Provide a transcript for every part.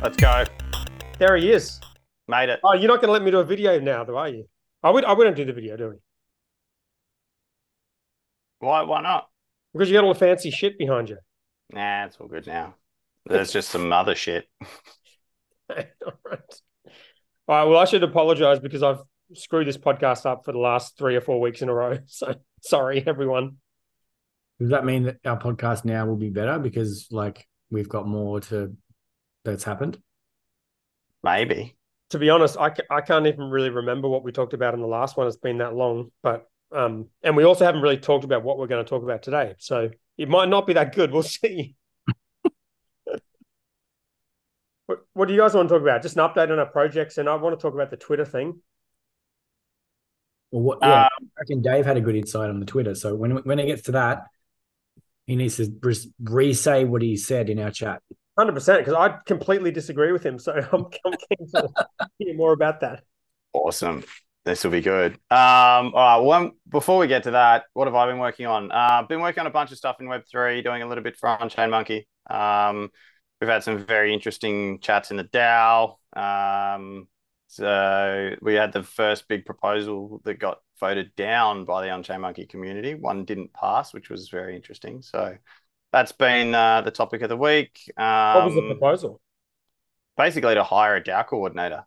Let's go. There he is. Made it. Oh, you're not going to let me do a video now, though, are you? I would. I wouldn't do the video, do we? Why? Why not? Because you got all the fancy shit behind you. Nah, it's all good now. There's just some other shit. all right. All right. Well, I should apologize because I've screwed this podcast up for the last three or four weeks in a row. So sorry, everyone. Does that mean that our podcast now will be better because like we've got more to that's happened? Maybe. To be honest, I, I can't even really remember what we talked about in the last one. It's been that long, but um, and we also haven't really talked about what we're going to talk about today. So it might not be that good. We'll see. what, what do you guys want to talk about? Just an update on our projects, and I want to talk about the Twitter thing. Well, what? Yeah, Um, I reckon Dave had a good insight on the Twitter. So when when it gets to that, he needs to re say what he said in our chat. Hundred percent, because I completely disagree with him. So I'm, I'm keen to hear more about that. Awesome. This will be good. Um, all right. Well, before we get to that, what have I been working on? Uh, I've been working on a bunch of stuff in Web3, doing a little bit for On-Chain Monkey. Um, we've had some very interesting chats in the DAO. Um, so we had the first big proposal that got voted down by the On-Chain Monkey community. One didn't pass, which was very interesting. So that's been uh, the topic of the week. Um, What was the proposal? basically to hire a DAO coordinator.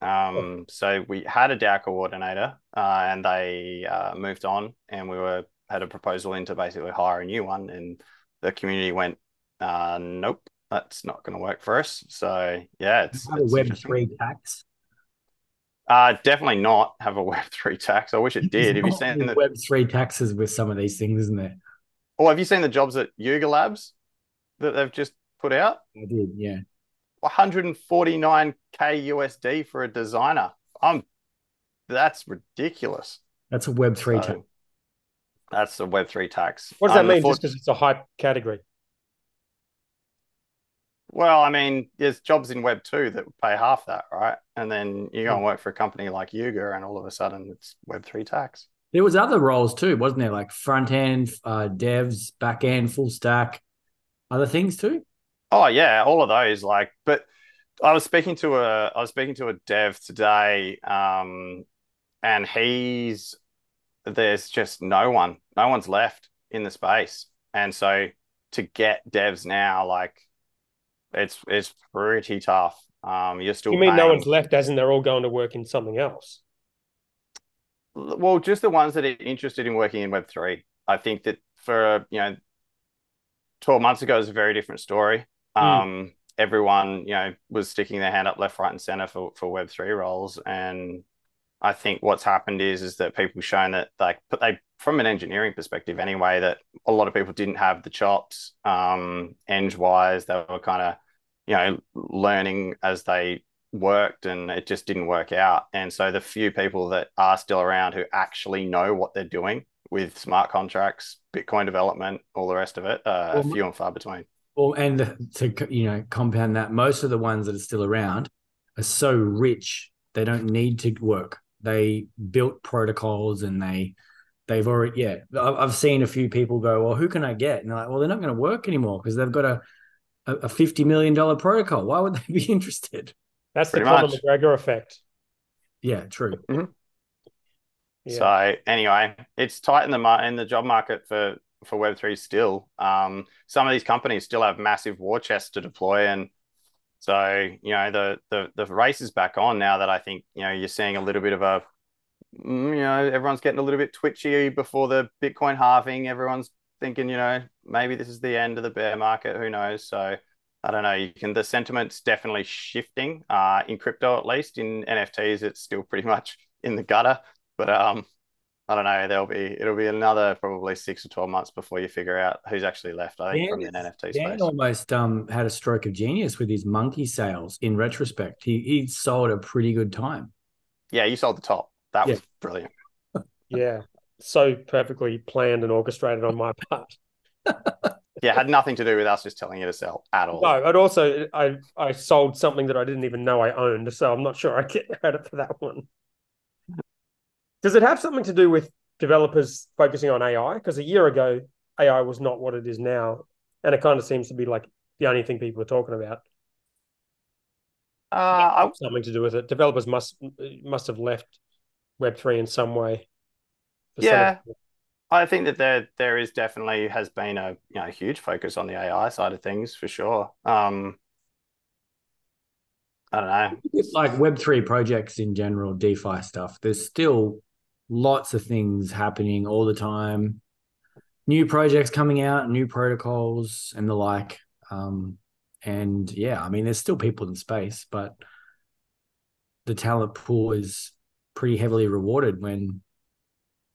Um, so we had a DAO coordinator, uh, and they uh, moved on, and we were had a proposal in to basically hire a new one, and the community went, uh, "Nope, that's not going to work for us." So yeah, it's, Have a Web three tax. Uh, definitely not have a Web three tax. I wish it did. If you seen the? Web three taxes with some of these things, isn't there? Or have you seen the jobs at Yuga Labs that they've just put out? I did, yeah. 149k USD for a designer. I'm. That's ridiculous. That's a Web three So, tax. That's the Web three tax. What does that Um, the mean? for- Just because it's a hype category. well, I mean, there's jobs in Web two that pay half that, right? And then you go and work for a company like Yuga, and all of a sudden it's Web three tax. There was other roles too, wasn't there? Like front end, uh, devs, back end, full stack, other things too. Oh yeah, all of those. Like, but I was speaking to a I was speaking to a dev today, um, and he's there's just no one, no one's left in the space, and so to get devs now, like, it's it's pretty tough. Um, you're still You mean no one's left, as in they're all going to work in something else? Well, just the ones that are interested in working in Web three. I think that for you know, twelve months ago is a very different story. Um, everyone you know was sticking their hand up left, right, and center for for Web three roles, and I think what's happened is is that people shown that like, they from an engineering perspective anyway, that a lot of people didn't have the chops, um, eng wise. They were kind of you know learning as they worked and it just didn't work out. And so the few people that are still around who actually know what they're doing with smart contracts, Bitcoin development, all the rest of it, uh, Well, few and far between. Well, and to you know compound that, most of the ones that are still around are so rich they don't need to work. They built protocols and they they've already yeah. I've seen a few people go, well, who can I get? And they're like, well, they're not going to work anymore because they've got a a a fifty million dollar protocol. Why would they be interested? That's the Conor much. McGregor effect. Yeah, true. Yeah. So anyway, it's tight in the mar- in the job market for for Web three still. Um, some of these companies still have massive war chests to deploy, and so you know the the the race is back on now. That I think you know you're seeing a little bit of a mm, you know everyone's getting a little bit twitchy before the Bitcoin halving. Everyone's thinking you know maybe this is the end of the bear market. Who knows? So. I don't know. You can. The sentiment's definitely shifting. Uh, in crypto, at least in NFTs, it's still pretty much in the gutter. But um, I don't know. There'll be it'll be another probably six or twelve months before you figure out who's actually left. I think Dan from the is- NFT Dan space. almost um, had a stroke of genius with his monkey sales. In retrospect, he he sold a pretty good time. Yeah, you sold the top. That Yeah. was brilliant. yeah. So perfectly planned and orchestrated on my part. Yeah, it had nothing to do with us just telling you to sell at all. No, I'd also I I sold something that I didn't even know I owned, so I'm not sure I get credit for that one. Does it have something to do with developers focusing on AI? Because a year ago, AI was not what it is now, and it kind of seems to be like the only thing people are talking about. Uh, I, something to do with it. Developers must must have left Web three in some way. for some- Yeah. I think that there there is definitely has been a you know huge focus on the AI side of things for sure. Um, I don't know. It's like Web3 projects in general, DeFi stuff. There's still lots of things happening all the time. New projects coming out, new protocols, and the like. Um, and yeah, I mean, there's still people in space, but the talent pool is pretty heavily rewarded when,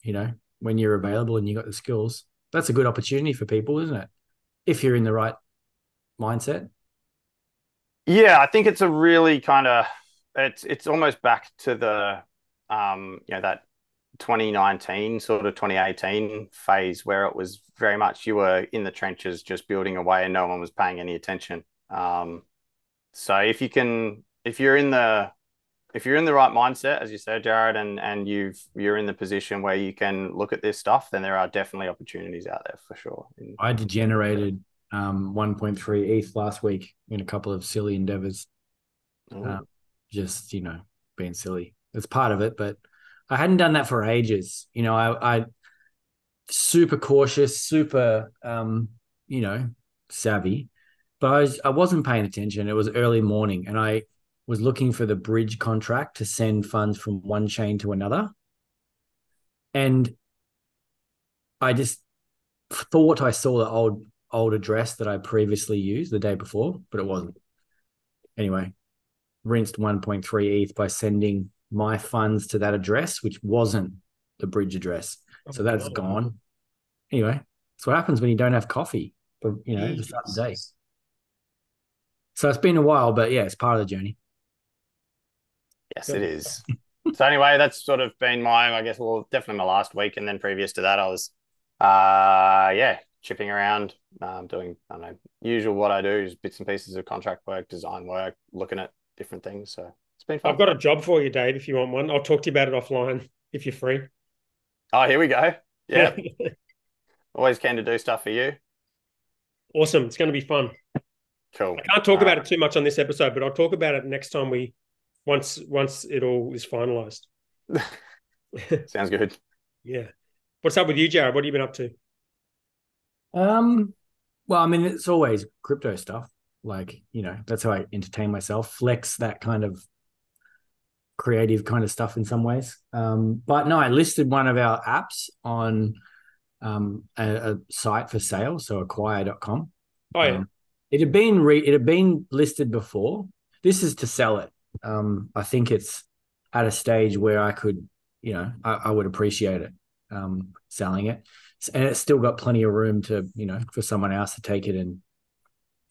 you know, when you're available and you got the skills. That's a good opportunity for people, isn't it? If you're in the right mindset. Yeah, I think it's a really kind of it's it's almost back to the um you know that 2019 sort of 2018 phase where it was very much you were in the trenches just building away and no one was paying any attention. Um so if you can if you're in the if you're in the right mindset as you said Jared and and you've you're in the position where you can look at this stuff then there are definitely opportunities out there for sure. I degenerated um, 1.3 ETH last week in a couple of silly endeavors. Uh, just you know, being silly. It's part of it, but I hadn't done that for ages. You know, I, I super cautious, super um, you know, savvy, but I was I wasn't paying attention. It was early morning, and I was looking for the bridge contract to send funds from one chain to another, and I just thought I saw the old old address that I previously used the day before, but it wasn't. Anyway, rinsed 1.3 ETH by sending my funds to that address, which wasn't the bridge address. Oh, so that's Oh, gone. Anyway, that's what happens when you don't have coffee for you know the start of the day. So it's been a while, but yeah, it's part of the journey. Yes, it is. so anyway, that's sort of been my, I guess, well, definitely my last week, and then previous to that, I was, uh, yeah, chipping around, um, doing, I don't know, usual what I do is bits and pieces of contract work, design work, looking at different things. So it's been fun. I've got a job for you, Dave. If you want one, I'll talk to you about it offline if you're free. Oh, here we go. Yeah, always keen to do stuff for you. awesome. It's going to be fun. Cool. I can't talk Uh, about it too much on this episode, but I'll talk about it next time we once once it all is finalized. Sounds good. Yeah. What's up with you, Jared? What have you been up to? Um, well, I mean, it's always crypto stuff. Like, you know, that's how I entertain myself, flex that kind of creative kind of stuff in some ways. Um, but no, I listed one of our apps on um, a, a site for sale, so acquire.com. Oh yeah. Um, it had been re- it had been listed before. This is to sell it. Um, I think it's at a stage where I could, you know, I, I would appreciate it um, selling it, and it's still got plenty of room to, you know, for someone else to take it and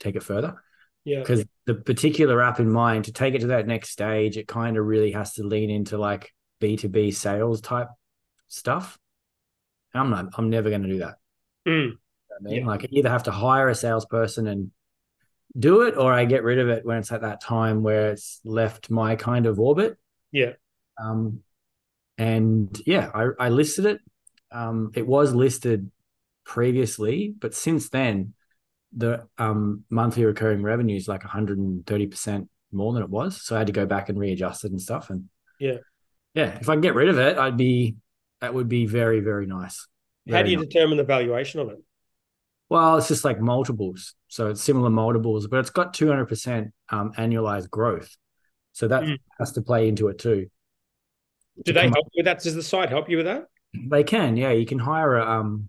take it further. yeah. Because the particular app in mind to take it to that next stage, it kind of really has to lean into like B two B sales type stuff. I'm not. I'm never going to do that. Mm. I mean, Yeah. like I either have to hire a salesperson and do it, or I get rid of it when it's at that time where it's left my kind of orbit. Yeah. Um, and yeah, I, I listed it. Um, it was listed previously, but since then, the um monthly recurring revenue is like 130 percent more than it was. So I had to go back and readjust it and stuff. And Yeah. yeah, if I can get rid of it, I'd be that would be very very nice. How do you nice. determine the valuation of it? Well, it's just like multiples. So it's similar multiples, but it's got 200% um, annualized growth. So that Mm. has to play into it too. Do To they help you with that? Does the site help you with that? They can, yeah. You can hire a, um,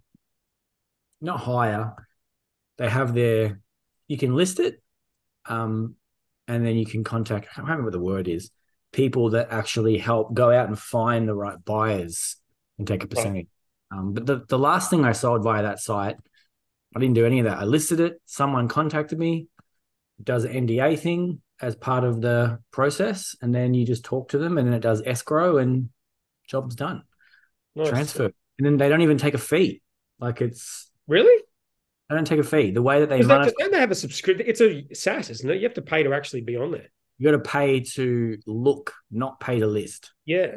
not hire. They have their, you can list it, um, and then you can contact. I can't remember what the word is. People that actually help go out and find the right buyers and take a percentage. Um, but the the last thing I sold via that site, I didn't do any of that. I listed it. Someone contacted me, does an NDA thing as part of the process, and then you just talk to them, and then it does escrow, and job's done Nice. transfer. And then they don't even take a fee. Like it's Really? they don't take a fee. The way that they they, don't they have a subscription? It's a SaaS, isn't it? You have to pay to actually be on there. you got to pay to look, not pay to list. Yeah.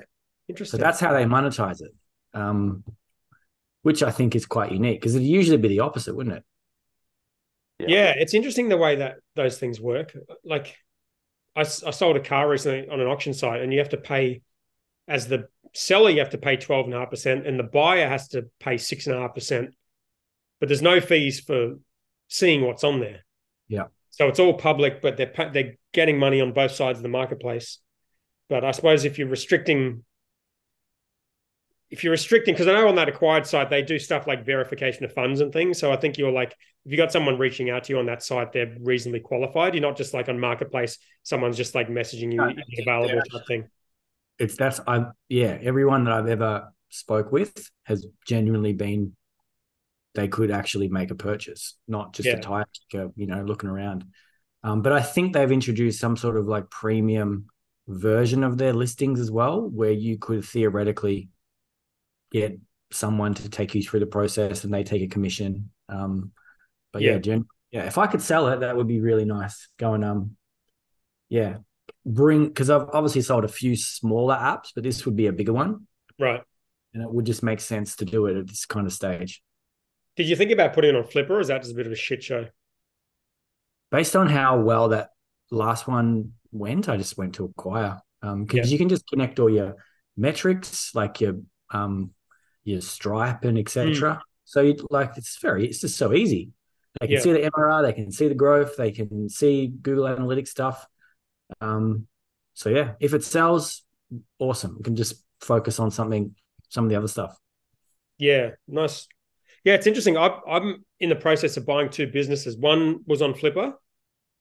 interesting. So that's how they monetize it. Um, which I think is quite unique because it'd usually be the opposite, wouldn't it? yeah. it's interesting the way that those things work. Like I, I sold a car recently on an auction site, and you have to pay as the seller, you have to pay twelve and a half percent, and the buyer has to pay six and a half percent. But there's no fees for seeing what's on there. Yeah. So it's all public, but they're they're getting money on both sides of the marketplace. But I suppose if you're restricting if you're restricting, because I know on that acquired site they do stuff like verification of funds and things. So I think you're like, if you got someone reaching out to you on that site, they're reasonably qualified. You're not just like on marketplace, someone's just like messaging you no, available yeah. type thing. It's that's I yeah. Everyone that I've ever spoke with has genuinely been they could actually make a purchase, not just yeah. a tire kicker, you know, looking around. Um, but I think they've introduced some sort of like premium version of their listings as well, where you could theoretically get someone to take you through the process and they take a commission. Um, but yeah, yeah, yeah, if I could sell it, that would be really nice. Going, um, yeah, bring because I've obviously sold a few smaller apps, but this would be a bigger one, right? And it would just make sense to do it at this kind of stage. Did you think about putting it on Flippa, or is that just a bit of a shit show? Based on how well that last one went, I just went to Acquire because um, yeah. you can just connect all your metrics, like your um, your Stripe and etc. Mm. So you like it's very it's just so easy. They can yeah. see the MRR, they can see the growth, they can see Google Analytics stuff. Um, so yeah, if it sells, awesome. We can just focus on something, some of the other stuff. Yeah, nice. Yeah, it's interesting. I, I'm in the process of buying two businesses. One was on Flippa,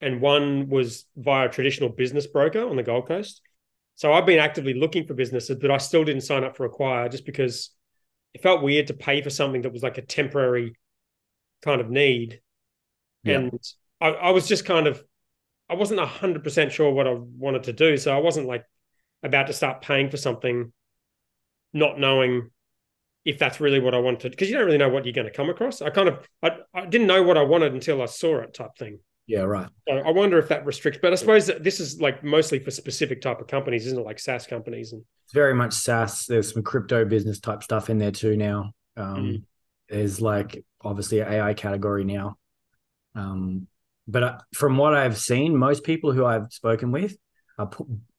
and one was via a traditional business broker on the Gold Coast. So I've been actively looking for businesses, but I still didn't sign up for Acquire just because it felt weird to pay for something that was like a temporary kind of need. Yeah. And I, I was just kind of, I wasn't 100% sure what I wanted to do. So I wasn't like about to start paying for something, not knowing if that's really what I wanted. Because you don't really know what you're going to come across. I kind of, I, I didn't know what I wanted until I saw it type thing. Yeah, right. So I wonder if that restricts, but I suppose this is like mostly for specific type of companies, isn't it? Like SaaS companies and it's very much SaaS. There's some crypto business type stuff in there too now. Um, mm. There's like obviously an AI category now. Um, but uh, from what I've seen, most people who I've spoken with are,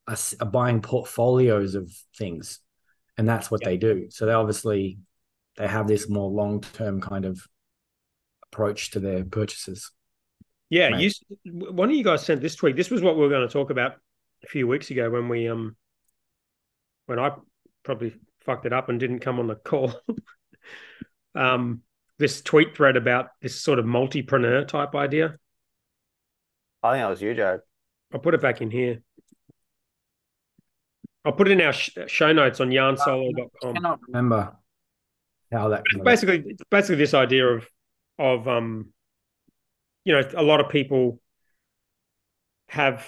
are, are buying portfolios of things, and that's what they do. So they obviously they have this more long term kind of approach to their purchases. Yeah, you, one of you guys sent this tweet. This was what we were going to talk about a few weeks ago when we um when I probably fucked it up and didn't come on the call. um, this tweet thread about this sort of multipreneur type idea. I think that was you, Joe. I'll put it back in here. I'll put it in our sh- show notes on yarnsolo.com. I cannot remember how that. Basically, basically this idea of of um you know, a lot of people have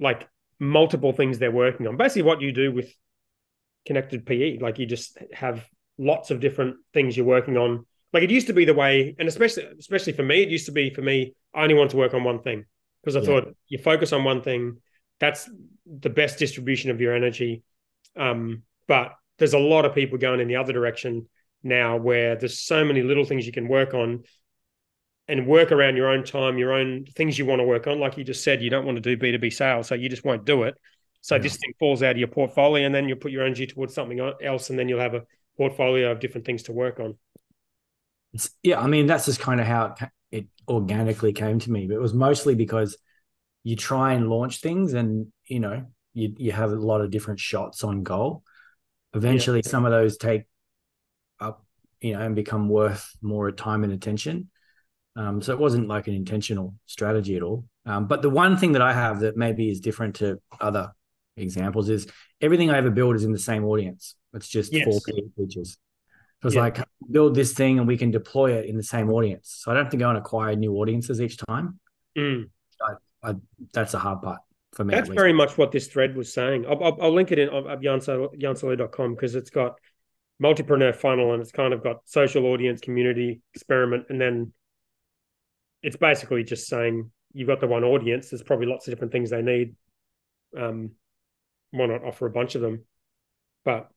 like multiple things they're working on. Basically, what you do with connected PE, like you just have lots of different things you're working on. Like it used to be the way, and especially especially for me, it used to be for me. I only want to work on one thing because I yeah. thought you focus on one thing, that's the best distribution of your energy. Um, but there's a lot of people going in the other direction now, where there's so many little things you can work on and work around your own time, your own things you want to work on. Like you just said, you don't want to do B2B sales, so you just won't do it. So yeah. this thing falls out of your portfolio, and then you'll put your energy towards something else, and then you'll have a portfolio of different things to work on. Yeah, I mean that's just kind of how it, it organically came to me, but it was mostly because you try and launch things, and you know you you have a lot of different shots on goal. Eventually, yeah. some of those take up, you know, and become worth more time and attention um, so it wasn't like an intentional strategy at all. Um, but the one thing that I have that maybe is different to other examples is everything I ever build is in the same audience. It's just yes. four features. So it's yeah. like build this thing and we can deploy it in the same audience. So I don't have to go and acquire new audiences each time. Mm. I, I, that's a hard part for me. That's very much what this thread was saying. I'll, I'll, I'll link it in at yarnsolo.com because it's got multipreneur funnel and it's kind of got social audience, community, experiment, and then it's basically just saying you've got the one audience. There's probably lots of different things they need. Um, why not offer a bunch of them? But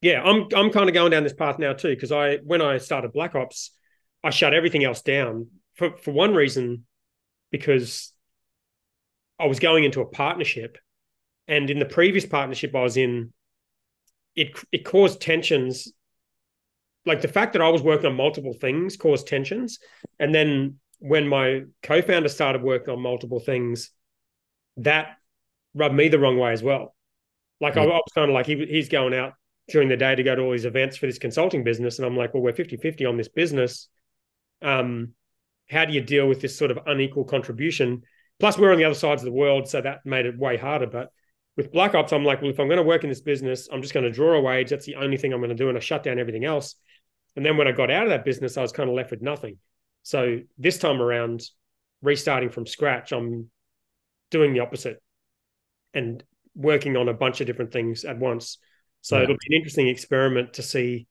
yeah, I'm I'm kind of going down this path now too because I when I started Black Ops, I shut everything else down for for one reason because I was going into a partnership, and in the previous partnership I was in, it it caused tensions. Like the fact that I was working on multiple things caused tensions, and then when my co-founder started working on multiple things, that rubbed me the wrong way as well. Like. I, I, was kind of like he, he's going out during the day to go to all these events for this consulting business, and I'm like, well, we're 50-50 on this business. Um, how do you deal with this sort of unequal contribution? Plus, we're on the other sides of the world, so that made it way harder. But with Black Ops, I'm like, well, if I'm going to work in this business, I'm just going to draw a wage. That's the only thing I'm going to do, and I shut down everything else. And then when I got out of that business, I was kind of left with nothing. So this time around, restarting from scratch, I'm doing the opposite and working on a bunch of different things at once. So yeah. it'll be an interesting experiment to see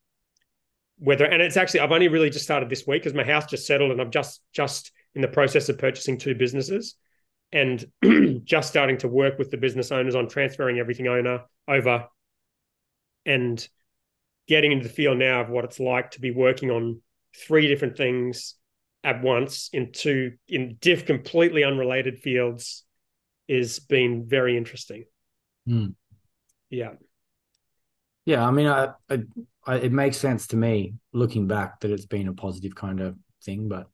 whether and it's actually I've only really just started this week because my house just settled and I'm just just in the process of purchasing two businesses and just starting to work with the business owners on transferring everything owner over and getting into the field now of what it's like to be working on three different things at once in two in diff completely unrelated fields is been very interesting. Mm. Yeah. Yeah, I mean, I, I, I, it makes sense to me looking back that it's been a positive kind of thing, but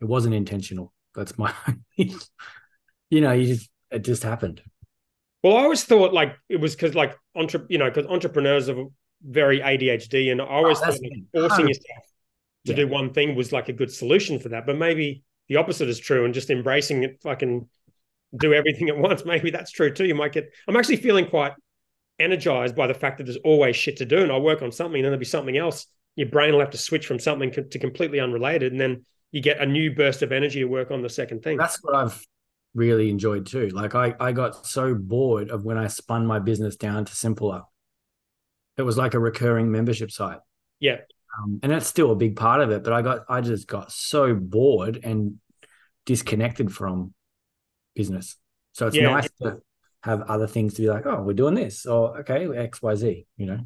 it wasn't intentional. That's my, you know, you just it just happened. Well, I always thought like it was because like entre, you know, because entrepreneurs are very ADHD, and I always oh, thought like, forcing yourself to yeah. do one thing was like a good solution for that. But maybe the opposite is true, and just embracing it, fucking do everything at once. Maybe that's true too. You might get. I'm actually feeling quite energized by the fact that there's always shit to do, and I'll work on something, and then there'll be something else. Your brain will have to switch from something to completely unrelated, and then you get a new burst of energy to work on the second thing. That's what I've really enjoyed too. Like I, I got so bored of when I spun my business down to simpler. It was like a recurring membership site. Yeah. Um, and that's still a big part of it, but I got I just got so bored and disconnected from business. So it's yeah. nice to have other things to be like, oh, we're doing this, or okay, X, Y, Z. You know.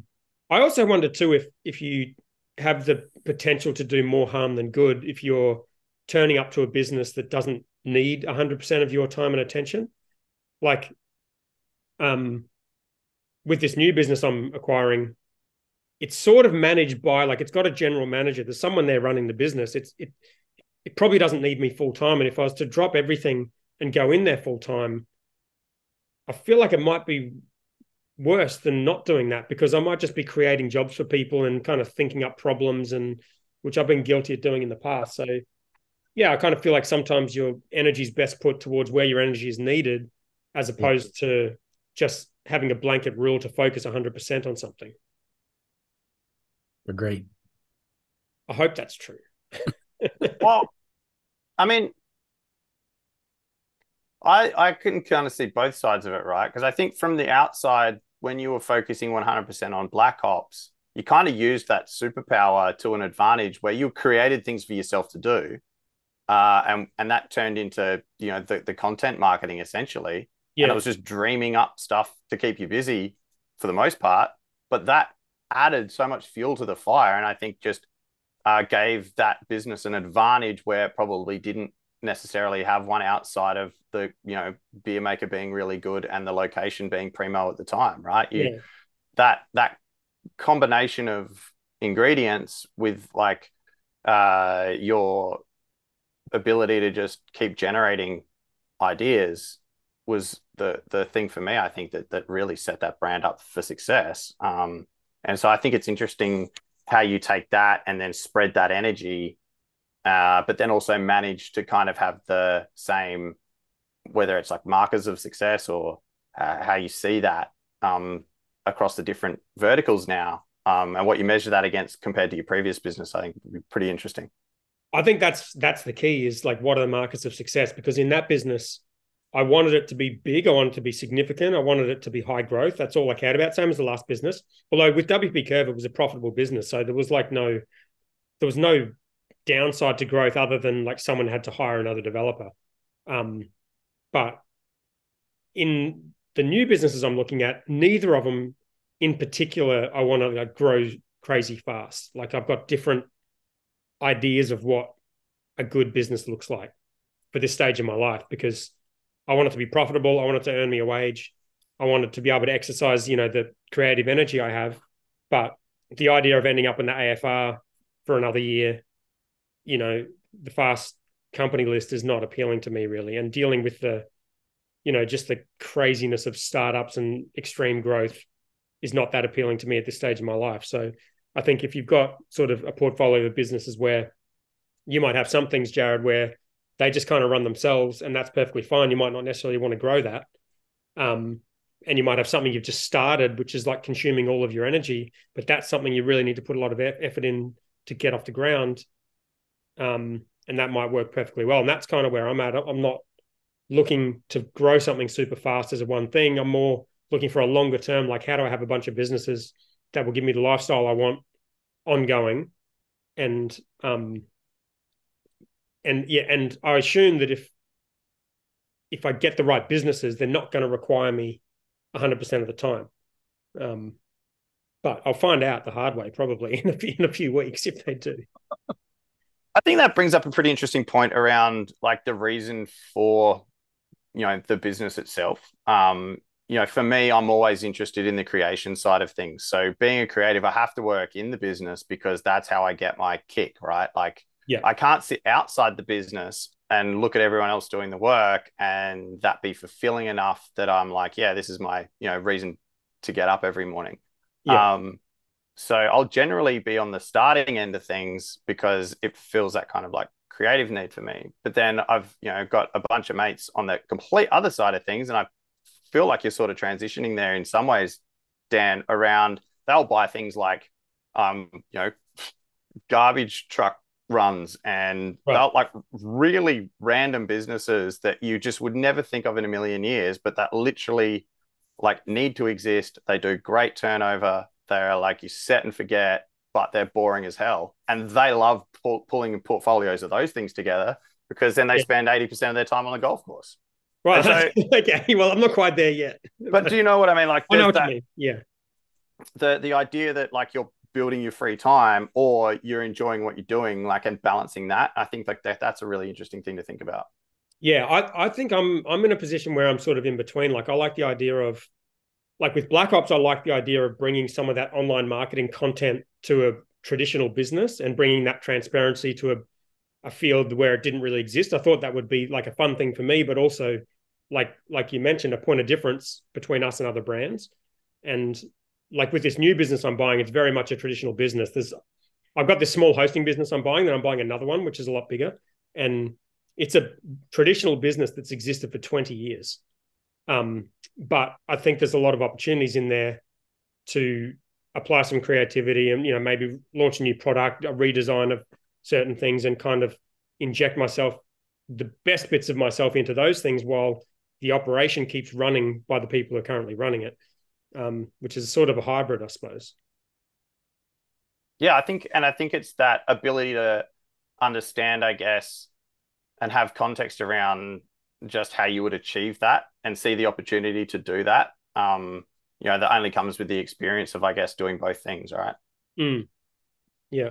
I also wonder too if if you have the potential to do more harm than good if you're turning up to a business that doesn't need 100% of your time and attention like um with this new business I'm acquiring it's sort of managed by like it's got a general manager there's someone there running the business it's it it probably doesn't need me full time and if I was to drop everything and go in there full time I feel like it might be worse than not doing that because I might just be creating jobs for people and kind of thinking up problems and which I've been guilty of doing in the past. So yeah, I kind of feel like sometimes your energy is best put towards where your energy is needed as mm-hmm. opposed yeah. to just having a blanket rule to focus 100% on something. Agree. I hope that's true. well, I mean, I I can kind of see both sides of it, right? Because I think from the outside, when you were focusing 100% on Black Ops, you kind of used that superpower to an advantage where you created things for yourself to do. Uh, and and that turned into you know the, the content marketing essentially. Yeah. And it was just dreaming up stuff to keep you busy for the most part. But that added so much fuel to the fire, and I think just uh, gave that business an advantage where it probably didn't necessarily have one outside of the you know beer maker being really good and the location being primo at the time right you yeah. that that combination of ingredients with like uh your ability to just keep generating ideas was the the thing for me i think that that really set that brand up for success um and so i think it's interesting how you take that and then spread that energy uh, but then also manage to kind of have the same, whether it's like markers of success or uh, how you see that um, across the different verticals now, um, and what you measure that against compared to your previous business, I think would be pretty interesting. I think that's that's the key is like what are the markers of success? Because in that business, I wanted it to be big. I wanted it to be significant. I wanted it to be high growth. That's all I cared about. Same as the last business. Although with WP Curve, it was a profitable business, so there was like no, there was no downside to growth other than like someone had to hire another developer. Um, but in the new businesses I'm looking at, neither of them in particular I want to like grow crazy fast. Like I've got different ideas of what a good business looks like for this stage of my life because I want it to be profitable. I want it to earn me a wage. I want it to be able to exercise, you know, the creative energy I have. But the idea of ending up in the AFR for another year, you know, the fast company list is not appealing to me really. And dealing with the, you know, just the craziness of startups and extreme growth is not that appealing to me at this stage of my life. So I think if you've got sort of a portfolio of businesses where you might have some things, Jared, where they just kind of run themselves and that's perfectly fine. You might not necessarily want to grow that. Um, and you might have something you've just started, which is like consuming all of your energy, but that's something you really need to put a lot of effort in to get off the ground. Um, and that might work perfectly well. And that's kind of where I'm at. I'm not looking to grow something super fast as a one thing. I'm more looking for a longer term, like how do I have a bunch of businesses that will give me the lifestyle I want ongoing. And um and yeah, and I assume that if if I get the right businesses, they're not going to require me 100% of the time. Um, but I'll find out the hard way probably in a few, in a few weeks if they do. I think that brings up a pretty interesting point around like the reason for you know the business itself. Um, you know, for me, I'm always interested in the creation side of things. So being a creative, I have to work in the business because that's how I get my kick, right? Like, yeah, I can't sit outside the business and look at everyone else doing the work and that be fulfilling enough that I'm like, yeah, this is my, you know, reason to get up every morning. Yeah. Um, so I'll generally be on the starting end of things because it feels that kind of like creative need for me. But then I've, you know, got a bunch of mates on the complete other side of things. And I feel like you're sort of transitioning there in some ways, Dan, around they'll buy things like, um, you know, garbage truck runs and right. like really random businesses that you just would never think of in a million years, but that literally like need to exist. They do great turnover. They're like you set and forget, but they're boring as hell. And they love pull, pulling portfolios of those things together because then they yeah. spend 80% of their time on the golf course. Right. So, okay. Well, I'm not quite there yet. But do you know what I mean? Like, I know what that, you mean. Yeah. The the idea that like you're building your free time or you're enjoying what you're doing like and balancing that i think like that that's a really interesting thing to think about. Yeah i i think i'm i'm in a position where i'm sort of in between like i like the idea of like with black ops i like the idea of bringing some of that online marketing content to a traditional business and bringing that transparency to a, a field where it didn't really exist. I thought that would be like a fun thing for me but also like like you mentioned a point of difference between us and other brands. And like with this new business I'm buying, it's very much a traditional business. There's I've got this small hosting business I'm buying, then I'm buying another one, which is a lot bigger. And it's a traditional business that's existed for 20 years. Um, but I think there's a lot of opportunities in there to apply some creativity and you know maybe launch a new product, a redesign of certain things, and kind of inject myself the best bits of myself into those things while the operation keeps running by the people who are currently running it um, which is sort of a hybrid, I suppose. Yeah, I think, and I think it's that ability to understand, I guess, and have context around just how you would achieve that and see the opportunity to do that. Um, you know, that only comes with the experience of, I guess, doing both things, right? Mm. Yeah.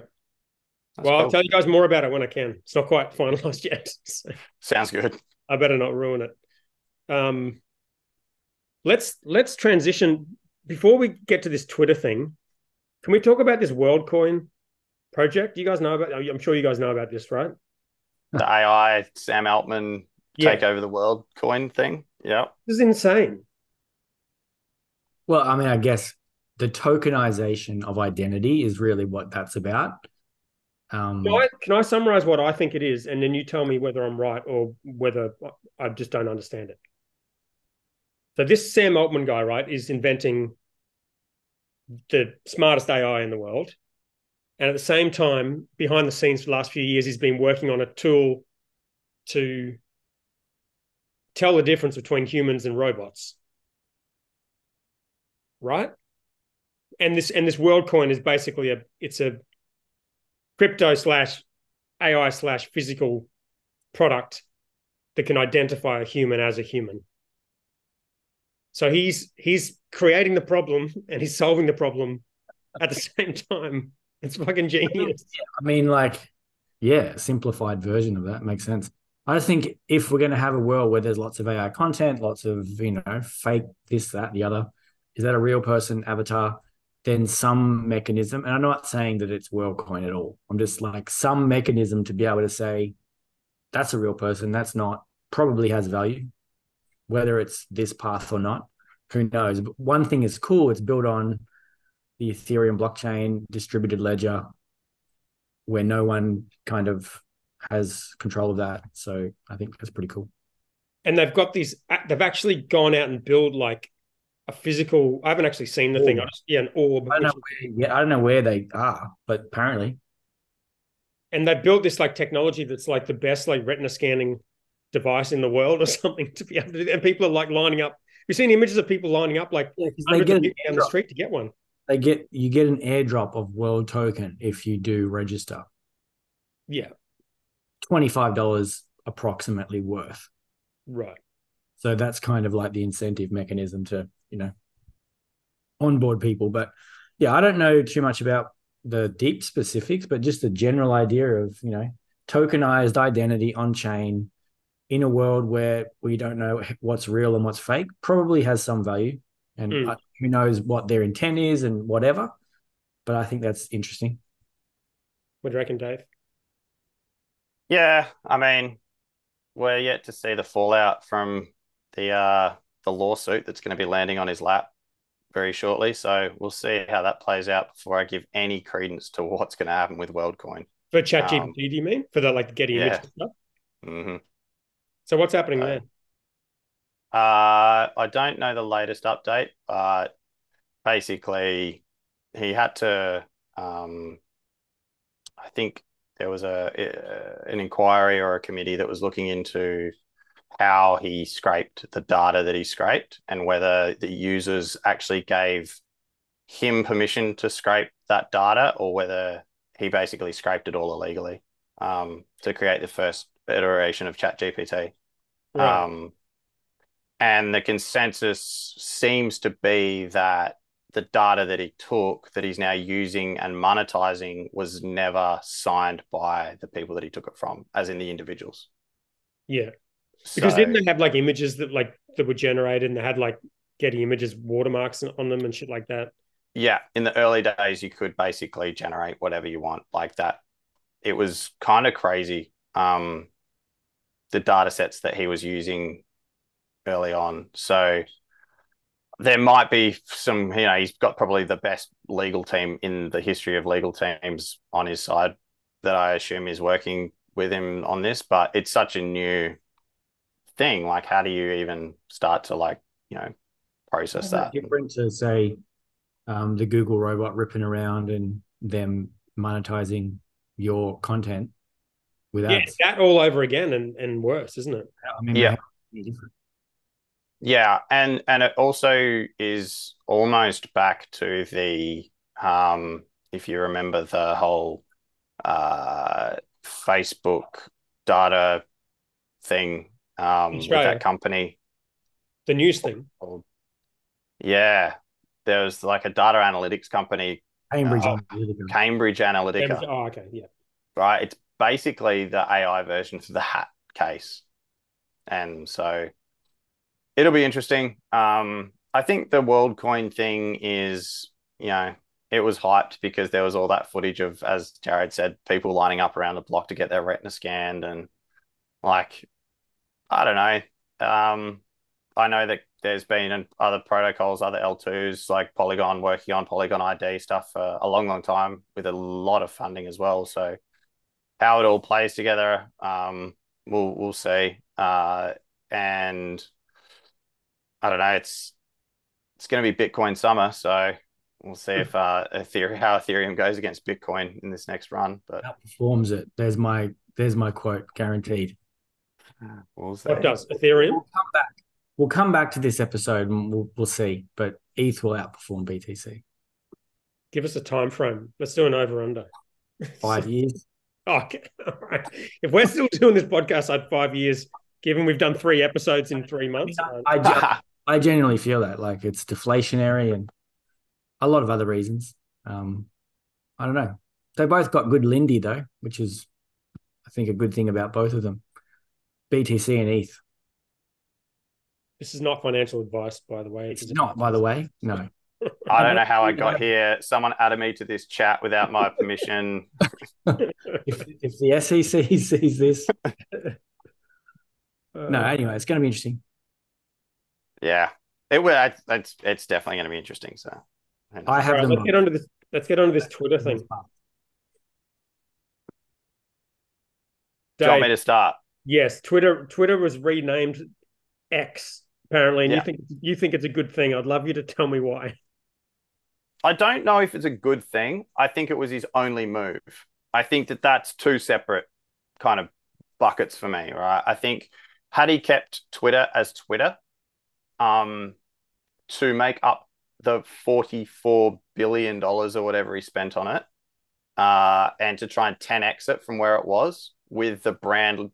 That's well, cool. I'll tell you guys more about it when I can. It's not quite finalized yet. So Sounds good. I better not ruin it. Um, let's let's transition before we get to this Twitter thing. Can we talk about this WorldCoin project? You guys know about? I'm sure you guys know about this, right? The AI Sam Altman yeah. take over the world coin thing. Yeah, this is insane. Well, I mean, I guess the tokenization of identity is really what that's about. Um, can, I, can I summarize what I think it is, and then you tell me whether I'm right or whether I just don't understand it? So this Sam Altman guy, right, is inventing the smartest AI in the world. And at the same time, behind the scenes for the last few years, he's been working on a tool to tell the difference between humans and robots. Right? And this and this WorldCoin is basically a it's a crypto slash AI slash physical product that can identify a human as a human. So he's he's creating the problem and he's solving the problem at the same time. It's fucking genius. I mean, like, yeah, simplified version of that makes sense. I think if we're going to have a world where there's lots of AI content, lots of you know fake this, that, the other, is that a real person avatar? Then some mechanism, and I'm not saying that it's WorldCoin at all. I'm just like some mechanism to be able to say that's a real person, that's not, probably has value, whether it's this path or not. Who knows? But one thing is cool. It's built on the Ethereum blockchain, distributed ledger, where no one kind of has control of that. So I think that's pretty cool. And they've got these. Uh, they've actually gone out and built like a physical. I haven't actually seen the thing. I just yeah, an orb. I don't, know where, yeah, I don't know where they are, but apparently. And they built this like technology that's like the best like retina scanning device in the world or something to be able to do. And people are like lining up. You've seen images of people lining up like yeah, they get down the street to get one. They get you get an airdrop of world token if you do register. Yeah. $25 approximately worth. Right. So that's kind of like the incentive mechanism to, you know, onboard people. But yeah, I don't know too much about the deep specifics, but just the general idea of, you know, tokenized identity on chain in a world where we don't know what's real and what's fake probably has some value. And mm. who knows what their intent is and whatever. But I think that's interesting. What do you reckon, Dave? Yeah, I mean, we're yet to see the fallout from the uh the lawsuit that's going to be landing on his lap very shortly. So we'll see how that plays out before I give any credence to what's going to happen with WorldCoin. For ChatGPT, um, do you mean for the like Getty yeah. image stuff? Mm-hmm. So what's happening uh, there? Uh, I don't know the latest update, but basically he had to. Um, I think there was a, a an inquiry or a committee that was looking into how he scraped the data that he scraped and whether the users actually gave him permission to scrape that data or whether he basically scraped it all illegally um, to create the first iteration of ChatGPT. Right. Um, and the consensus seems to be that the data that he took that he's now using and monetizing was never signed by the people that he took it from, as in the individuals. Yeah. Because so, didn't they have like images that like that were generated and they had like Getty images watermarks on them and shit like that? Yeah. In the early days, you could basically generate whatever you want like that. It was kind of crazy. Um, the data sets that he was using early on. So there might be some, you know, he's got probably the best legal team in the history of legal teams on his side that I assume is working with him on this, but it's such a new thing. Like, how do you even start to like, you know, process that? Different to say um, the Google robot ripping around and them monetizing your content without yeah, that all over again and, and worse, isn't it? I mean, yeah. Yeah, and and it also is almost back to the um, if you remember the whole uh, Facebook data thing um, with that company. The news thing. Yeah, there was like a data analytics company, Cambridge uh, Analytica. Cambridge Analytica. Cambridge, oh, okay, yeah. Right, it's basically the AI version for the hat case, and so it'll be interesting. Um, I think the WorldCoin thing is, you know, it was hyped because there was all that footage of, as Jared said, people lining up around the block to get their retina scanned, and like, I don't know. Um, I know that there's been other protocols, other L2s like Polygon working on Polygon ID stuff for a long, long time with a lot of funding as well. So how it all plays together, um, we'll we'll see. Uh, and I don't know. It's it's going to be Bitcoin summer, so we'll see if uh, Ethereum how Ethereum goes against Bitcoin in this next run. But outperforms it. There's my there's my quote, guaranteed. We'll what does Ethereum? We'll come back. We'll come back to this episode and we'll we'll see. But ETH will outperform BTC. Give us a time frame. Let's do an over under. Five years. Okay. All right. If we're still doing this podcast at five years, given we've done three episodes in three months. I, I, I genuinely feel that like it's deflationary and a lot of other reasons. Um, I don't know. They both got good Lindy though, which is I think a good thing about both of them. BTC and ETH. This is not financial advice, by the way. It's not, by the way. No. I don't know how I got here. Someone added me to this chat without my permission. if, if the SEC sees this, no. Anyway, it's going to be interesting. Yeah, it will. It's it's definitely going to be interesting. So I have. Right, let's get onto this. Let's get onto this Twitter thing. Do you want me to start? Yes, Twitter. Twitter was renamed X apparently, and yeah. you think you think it's a good thing. I'd love you to tell me why. I don't know if it's a good thing. I think it was his only move. I think that that's two separate kind of buckets for me, right? I think had he kept Twitter as Twitter, um, to make up the forty-four billion dollars or whatever he spent on it, uh, and to try and 10x it from where it was with the brand,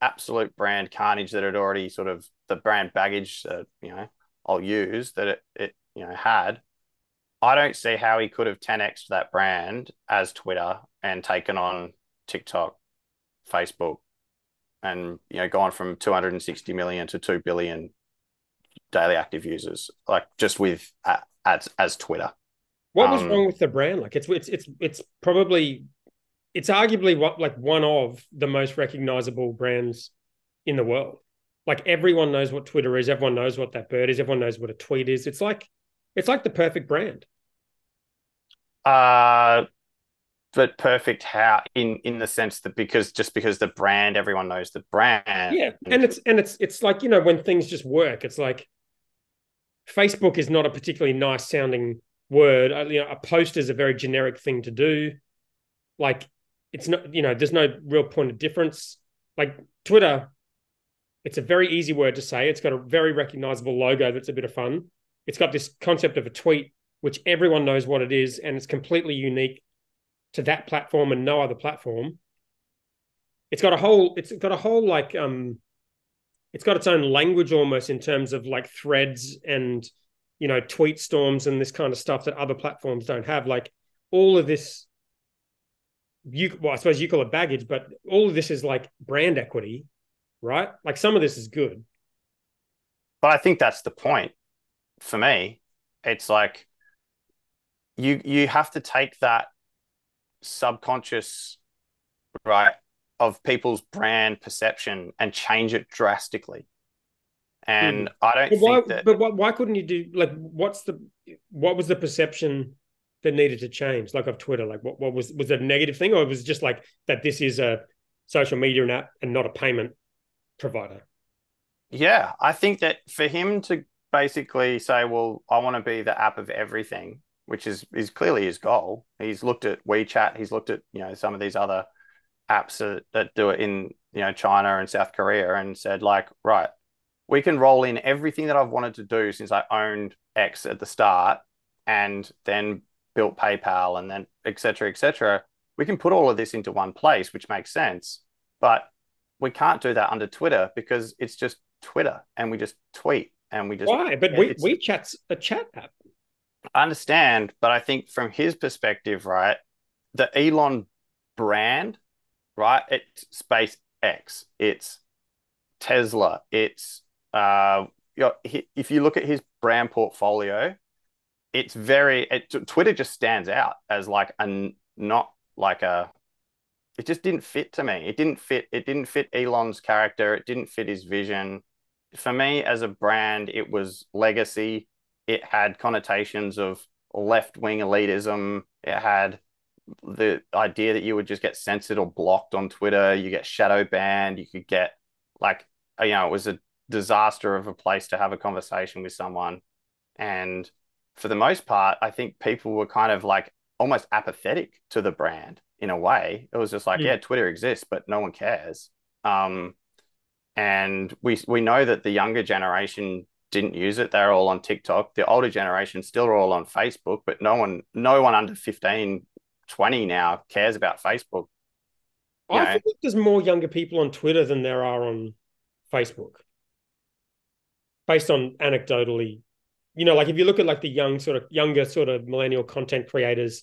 absolute brand carnage that had already sort of the brand baggage that you know I'll use that it, it you know had I don't see how he could have 10x that brand as Twitter and taken on TikTok, Facebook, and you know gone from 260 million to 2 billion daily active users, like just with uh, as as Twitter. What was um, wrong with the brand? Like it's it's it's it's probably it's arguably what like one of the most recognizable brands in the world. Like everyone knows what Twitter is, everyone knows what that bird is, everyone knows what a tweet is. It's like it's like the perfect brand. Uh but perfect how in in the sense that because just because the brand everyone knows the brand. Yeah and it's and it's it's like you know when things just work it's like facebook is not a particularly nice sounding word. Uh, you know a post is a very generic thing to do. Like it's not you know there's no real point of difference. Like twitter it's a very easy word to say. It's got a very recognizable logo that's a bit of fun. It's got this concept of a tweet which everyone knows what it is and it's completely unique to that platform and no other platform. It's got a whole it's got a whole like um it's got its own language almost in terms of like threads and you know tweet storms and this kind of stuff that other platforms don't have. Like all of this you well i suppose you call it baggage but all of this is like brand equity right? Like some of this is good. But i think that's the point for me. It's like you you have to take that subconscious right of people's brand perception and change it drastically. And mm. i don't but why, that... but why, why couldn't you do like what's the what was the perception that needed to change like of twitter? Like what, what was was it a negative thing or was it just like that this is a social media app and not a payment provider? Yeah i think that for him to basically say well i want to be the app of everything which is is clearly his goal. He's looked at WeChat. He's looked at you know some of these other apps that, that do it in you know China and South Korea, and said like, right, we can roll in everything that I've wanted to do since I owned X at the start, and then built PayPal, and then etc. etc. We can put all of this into one place, which makes sense, but we can't do that under Twitter because it's just Twitter, and we just tweet and we just why? But we, WeChat's a chat app. I understand, but I think from his perspective, right, the Elon brand, right, it's SpaceX, it's Tesla, it's uh, if you look at his brand portfolio, it's very it, Twitter just stands out as like a not like a it just didn't fit to me. It didn't fit. It didn't fit Elon's character. It didn't fit his vision. For me, as a brand, it was legacy it had connotations of left wing elitism. It had the idea that you would just get censored or blocked on Twitter. You get shadow banned. You could get like you know it was a disaster of a place to have a conversation with someone. And for the most part, I think people were kind of like almost apathetic to the brand in a way. It was just like, yeah, yeah Twitter exists, but no one cares. Um, and we we know that the younger generation didn't use it. They're all on TikTok. The older generation still are all on Facebook, but no one, no one under 15, 20 now cares about Facebook. You I know. think there's more younger people on Twitter than there are on Facebook. Based on anecdotally, you know, like if you look at like the young sort of younger sort of millennial content creators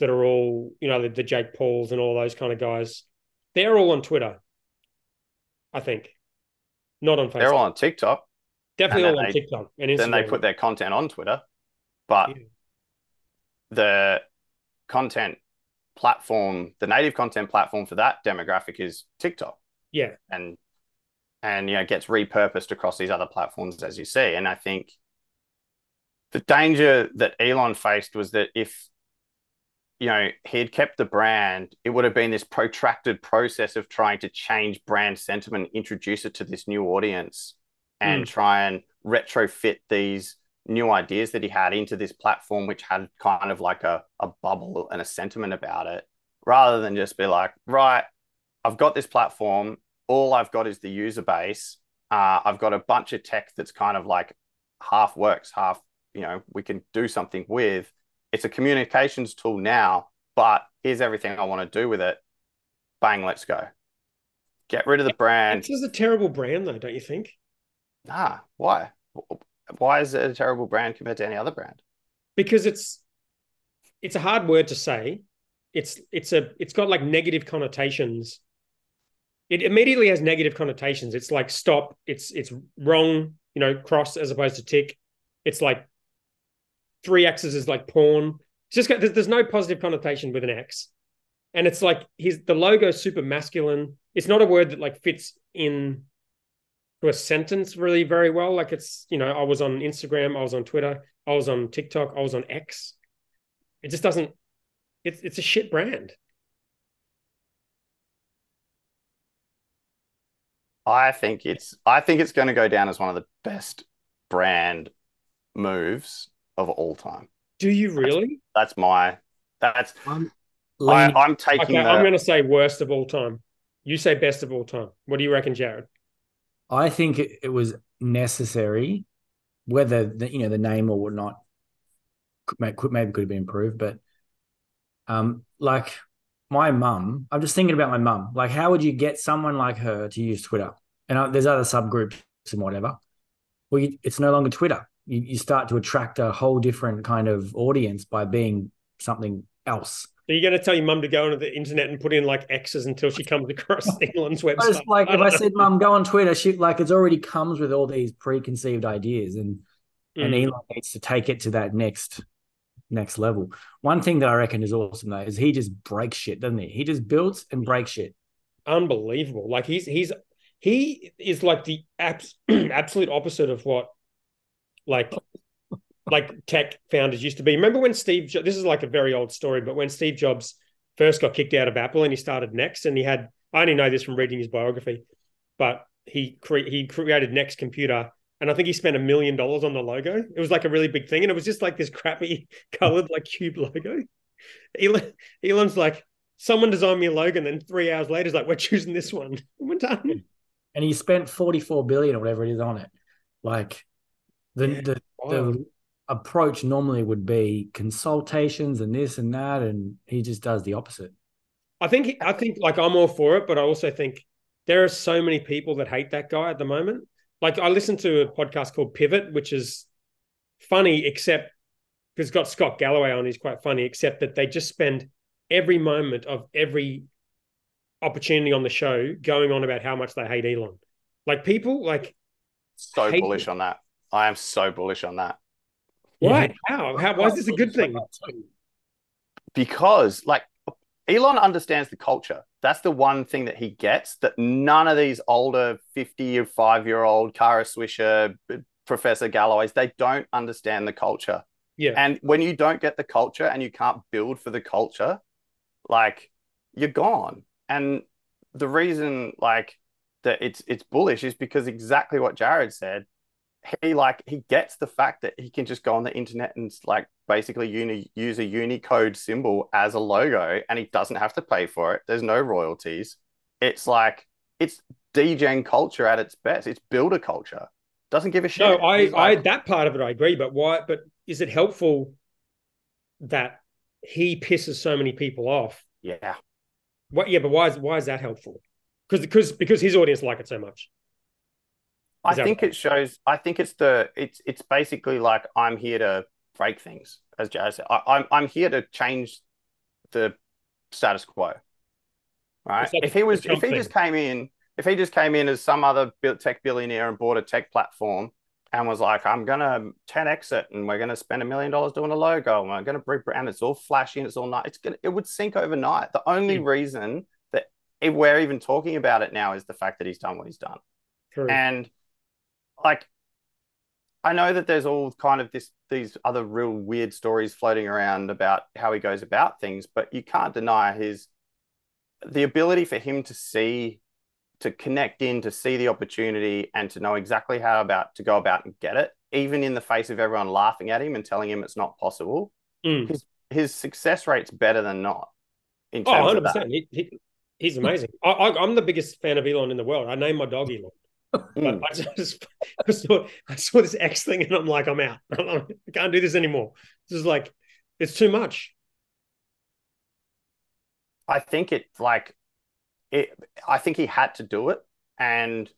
that are all, you know, the, the Jake Pauls and all those kind of guys, they're all on Twitter. I think. Not on Facebook. They're all on TikTok. Definitely all on they- TikTok and Instagram. Then they put their content on Twitter, but Yeah. the content platform, the native content platform for that demographic is TikTok. yeah, and and you know gets repurposed across these other platforms as you see and i think the danger that elon faced was that if you know he had kept the brand it would have been this protracted process of trying to change brand sentiment introduce it to this new audience and try and retrofit these new ideas that he had into this platform which had kind of like a, a bubble and a sentiment about it rather than just be like right I've got this platform. All I've got is the user base. Uh, I've got a bunch of tech that's kind of like half works, half, you know, we can do something with. It's a communications tool now, but here's everything I want to do with it. Bang, let's go. Get rid of the brand. This is a terrible brand, though, don't you think? Nah, why? Why is it a terrible brand compared to any other brand? Because it's it's a hard word to say. It's it's a it's got like negative connotations. It immediately has negative connotations. It's like stop. It's it's wrong. You know, cross as opposed to tick. It's like three X's is like porn. It's just got, there's, there's no positive connotation with an X, and it's like his the logo super masculine. It's not a word that like fits in to a sentence really very well. Like it's you know I was on Instagram, I was on Twitter, I was on TikTok, I was on X. It just doesn't. It's it's a shit brand. I think it's I think it's going to go down as one of the best brand moves of all time. Do you really? That's my that's I'm I, I'm taking Okay, the, I'm going to say worst of all time. You say best of all time. What do you reckon, Jared? I think it, it was necessary, whether the, you know the name or whatnot could, maybe could have been improved, but um, like my mum, I'm just thinking about my mum. Like, how would you get someone like her to use Twitter? And uh, there's other subgroups and whatever. Well, you, it's no longer Twitter. You, you start to attract a whole different kind of audience by being something else. Are you going to tell your mum to go onto the internet and put in like X's until she comes across I website? like, if don't I said, "Mum, go on Twitter," she like it's already comes with all these preconceived ideas, and and Mm. Elon needs to take it to that next next level. One thing that I reckon is awesome though is he just breaks shit, doesn't he? He just builds and breaks shit. unbelievable. Like he's he's he is like the abs- absolute opposite of what like like tech founders used to be. Remember when Steve? This is like a very old story, but when Steve Jobs first got kicked out of Apple and he started Next, and he had I only know this from reading his biography, but he cre- he created Next Computer. And I think he spent a million dollars on the logo. It was like a really big thing. And it was just like this crappy colored, like cube logo. Elon, Elon's like, someone designed me a logo, and then three hours later, he's like, we're choosing this one. We're done. And he spent 44 billion or whatever it is on it. Like the Yeah. the, Wow. the approach normally would be consultations and this and that, and he just does the opposite. I think I think like I'm all for it, but I also think there are so many people that hate that guy at the moment. Like I listened to a podcast called Pivot, which is funny, except because it's got Scott Galloway on, he's quite funny, except that they just spend every moment of every opportunity on the show going on about how much they hate Elon. Like people like so hate bullish on that. I am so bullish on that why? How? How why is this a good thing? because like Elon understands the culture. That's the one thing that he gets that none of these older 50 or 5 year old Kara Swisher, uh, Professor Galloways, they don't understand the culture. Yeah. And when you don't get the culture and you can't build for the culture, like you're gone. And the reason like that it's it's bullish is because exactly what Jared said. He like he gets the fact that he can just go on the internet and like basically uni- use a Unicode symbol as a logo and he doesn't have to pay for it. There's no royalties. It's like it's degen culture at its best. It's builder culture. Doesn't give a shit. No, I, He's I that part of it I agree, but why? But is it helpful that he pisses so many people off? yeah. What? Yeah, but why is why is that helpful? Because because because his audience like it so much. I think right? it shows. I think it's the. It's it's basically like I'm here to break things, as Jared said. I, I'm I'm here to change the status quo. Right. Like if he was, if he just came in if he just came in as some other tech billionaire and bought a tech platform and was like, I'm gonna 10x it and we're gonna spend a million dollars doing a logo and we're gonna rebrand. It's all flashy and it's all nice. It's gonna it would sink overnight. The only mm. reason that we're even talking about it now is the fact that he's done what he's done. True. And like I know that there's all kind of this these other real weird stories floating around about how he goes about things, but you can't deny his the ability for him to see to connect in to see the opportunity and to know exactly how about to go about and get it even in the face of everyone laughing at him and telling him it's not possible mm. his his success rate's better than not in oh, terms oh, 100%. of that. He, he, he's amazing I, am the biggest fan of elon in the world i named my dog elon mm. I, just, I, saw, I saw this X thing and I'm like, I'm out. I can't do this anymore. This is like, it's too much. I think it like it, I think he had to do it, and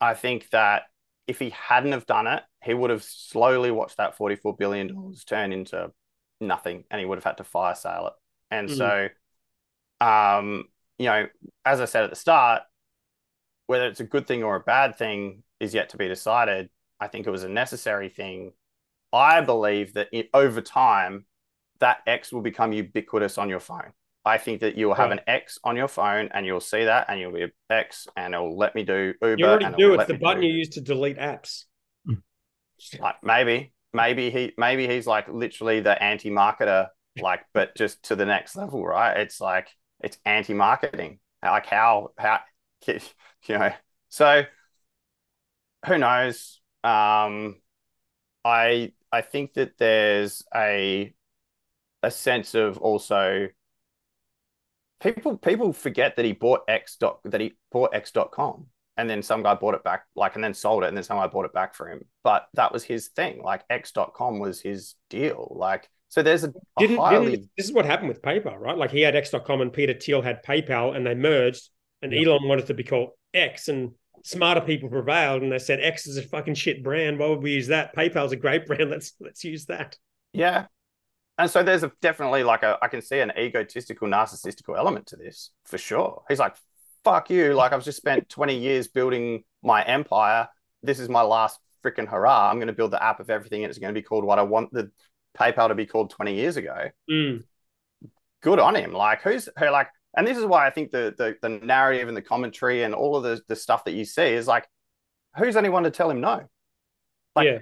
I think that if he hadn't have done it, he would have slowly watched that forty-four billion dollars turn into nothing, and he would have had to fire sale it. And mm. so, um, you know, as I said at the start, whether it's a good thing or a bad thing is yet to be decided. I think it was a necessary thing. I believe that it, over time, that X will become ubiquitous on your phone. I think that you'll have an X on your phone and you'll see that and you'll be X and it'll let me do Uber. You already do. It's the button do... you use to delete apps. Like maybe, maybe he, maybe he's like literally the anti-marketer, like, but just to the next level, right? It's like it's anti-marketing. Like how, how, you know. So who knows? Um, I I think that there's a a sense of also people people forget that he bought X dot that he bought X.com and then some guy bought it back like and then sold it and then some guy bought it back for him. But that was his thing. Like X.com was his deal. Like so there's a, a didn't, highly... didn't, this is what happened with PayPal, right? Like he had X.com and Peter Thiel had PayPal and they merged and yeah. Elon wanted to be called X and smarter people prevailed and they said X is a fucking shit brand. Why would we use that? PayPal's a great brand. Let's let's use that. Yeah and so there's a, definitely like a I can see an egotistical, narcissistical element to this for sure. He's like, "Fuck you!" Like I've just spent 20 years building my empire. This is my last freaking hurrah. I'm going to build the app of everything. and It's going to be called what I want the PayPal to be called 20 years ago. Mm. Good on him. Like who's who? Like, and this is why I think the the, the narrative and the commentary and all of the the stuff that you see is like, who's anyone to tell him no? Like, yeah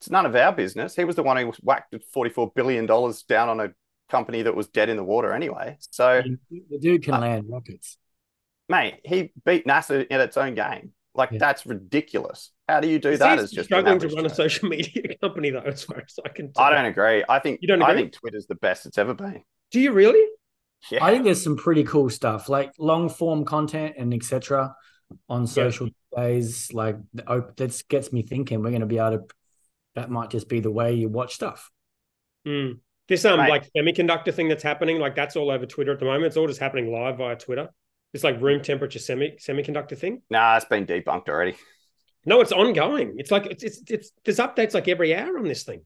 it's none of our business. He was the one who whacked $44 billion down on a company that was dead in the water anyway. So the dude can uh, land rockets. Mate, he beat NASA in its own game. Like yeah. that's ridiculous. How do you do that? As just struggling to run a social media company, though, as far as I can. Tell. I don't agree. I think you don't. Agree? I think Twitter's the best it's ever been. Do you really? Yeah. I think there's some pretty cool stuff, like long form content and etc. on social yeah. days. Like that gets me thinking. We're going to be able to that might just be the way you watch stuff. Mm. This um right. like semiconductor thing that's happening, like that's all over Twitter at the moment. It's all just happening live via Twitter. It's like room temperature semi semiconductor thing. Nah, it's been debunked already. No, it's ongoing. It's like it's it's, it's there's updates like every hour on this thing.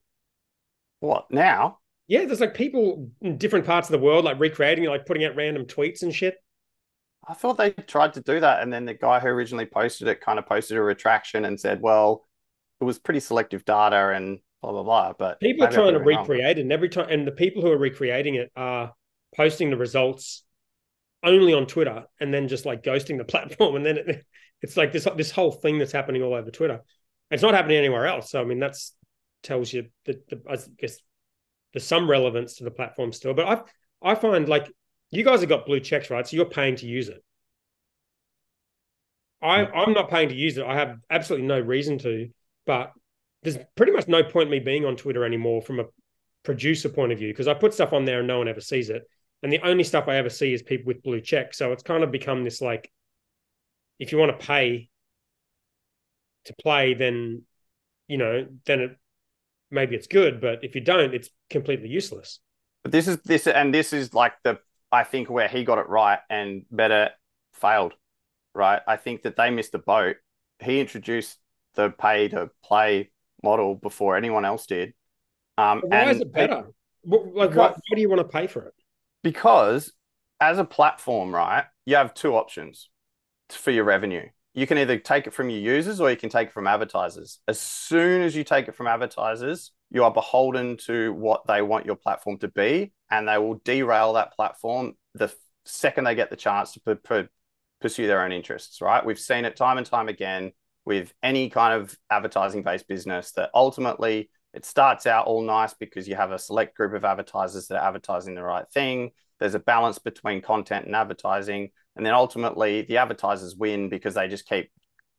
What now? Yeah, there's like people in different parts of the world like recreating, like putting out random tweets and shit. I thought they tried to do that, and then the guy who originally posted it kind of posted a retraction and said, "Well, it was pretty selective data and blah blah blah. But people are trying to recreate it, and every time, and the people who are recreating it are posting the results only on Twitter, and then just like ghosting the platform, and then it, it's like this this whole thing that's happening all over Twitter. It's not happening anywhere else. So I mean, that's tells you that the, I guess there's some relevance to the platform still. But I I find like you guys have got blue checks, right? So you're paying to use it. I, I'm not paying to use it. I have absolutely no reason to. But there's pretty much no point me being on Twitter anymore from a producer point of view because I put stuff on there and no one ever sees it. And the only stuff I ever see is people with blue checks. So it's kind of become this like, if you want to pay to play, then you know, then it maybe it's good, but if you don't, it's completely useless. But this is this, and this is like the I think where he got it right and Meta failed. Right, I think that they missed the boat. He introduced the pay to play model before anyone else did. Um, why is it better? It, like, why do you want to pay for it? Because as a platform, right, you have two options. for your revenue. You can either take it from your users or you can take it from advertisers. As soon as you take it from advertisers, you are beholden to what they want your platform to be, and they will derail that platform the second they get the chance to pursue their own interests, right? We've seen it time and time again with any kind of advertising based business that ultimately it starts out all nice because you have a select group of advertisers that are advertising the right thing. There's a balance between content and advertising. And then ultimately, the advertisers win because they just keep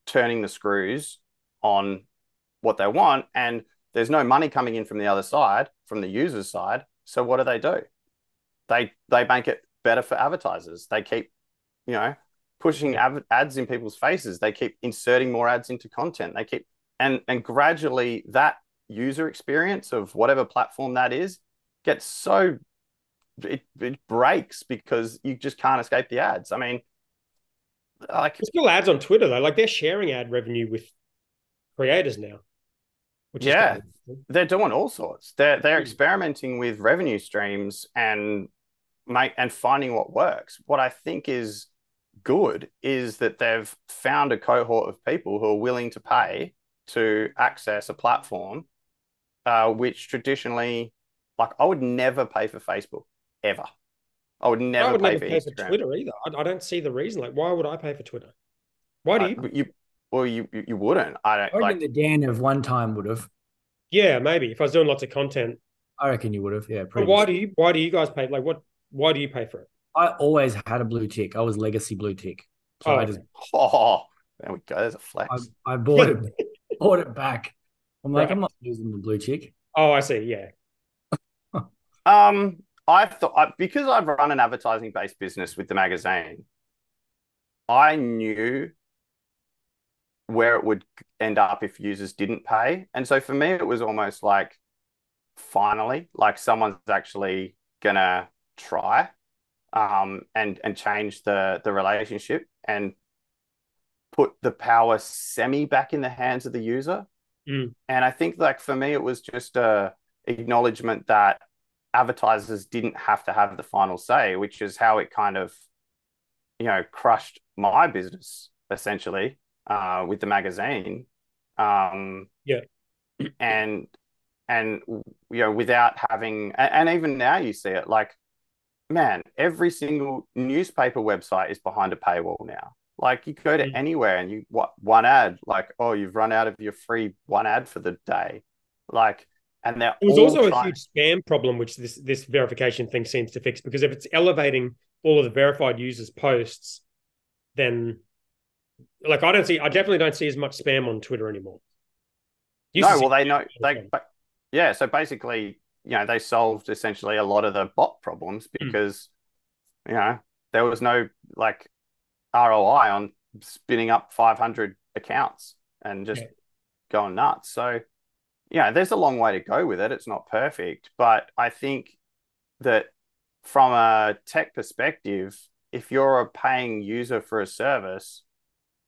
turning the screws on what they want. And there's no money coming in from the other side, from the user's side. So what do they do? They they make it better for advertisers. They keep, you know, pushing ads in people's faces. They keep inserting more ads into content. They keep and and gradually that user experience of whatever platform that is gets so it, it breaks because you just can't escape the ads. I mean, like There's still ads on Twitter though. Like they're sharing ad revenue with creators now. Which yeah, they're doing all sorts. They're they're mm. experimenting with revenue streams and make and finding what works. What I think is good is that they've found a cohort of people who are willing to pay to access a platform uh, which traditionally, like, I would never pay for Facebook ever. I would never I would pay, never for, pay for Twitter either. I, I, don't see the reason. Like, why would I pay for Twitter? Why do you? Uh, you well, you you wouldn't. I don't. I like the Dan of one time would have. Yeah, maybe if I was doing lots of content. I reckon you would have. Yeah. But why do you? Why do you guys pay? Like, what? Why do you pay for it? I always had a blue tick. I was legacy blue tick. So oh, I just. Oh, there we go. There's a flex. I, I bought it. bought it back I'm like, right. I'm not losing the blue tick. Oh, I see. Yeah. um, I thought because I've run an advertising based business with the magazine, I knew where it would end up if users didn't pay. And so for me, it was almost like finally, like someone's actually gonna try um, and and change the the relationship and put the power semi back in the hands of the user Mm. And I think like for me, it was just a acknowledgement that advertisers didn't have to have the final say, which is how it kind of, you know, crushed my business essentially uh, with the magazine. Um, yeah. And and you know, without having, and, and even now you see it like, man, every single newspaper website is behind a paywall now. Like you go to mm. anywhere and you what one ad, like, oh, you've run out of your free one ad for the day. Like, and there was also trying... a huge spam problem, which this this verification thing seems to fix because if it's elevating all of the verified users' posts, then like I don't see, I definitely don't see as much spam on Twitter anymore. no, well, they know they, but, yeah. So basically, you know, they solved essentially a lot of the bot problems hmm. because, mm. you know, there was no like ROI on spinning up 500 accounts and just yeah. going nuts. So, yeah, there's a long way to go with it. It's not perfect, but I think that from a tech perspective, if you're a paying user for a service,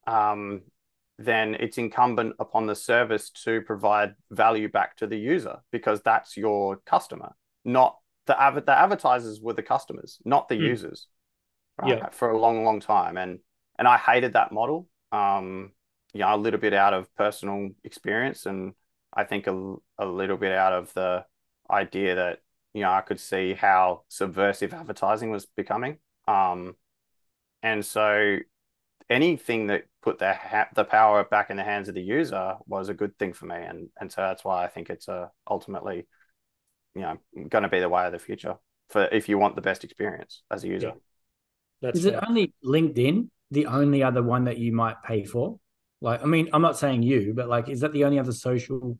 um, then it's incumbent upon the service to provide value back to the user because that's your customer, not the, av- the advertisers were the customers, not the mm. users right, yeah. for a long, long time. And and I hated that model. Um, you know, a little bit out of personal experience, and I think a, a little bit out of the idea that you know I could see how subversive advertising was becoming. Um, and so anything that put the ha- the power back in the hands of the user was a good thing for me, and and so that's why I think it's a ultimately, you know, going to be the way of the future for if you want the best experience as a user. Yeah. That's Is it only LinkedIn the only other one that you might pay for? Like, I mean, I'm not saying you, but like, is that the only other social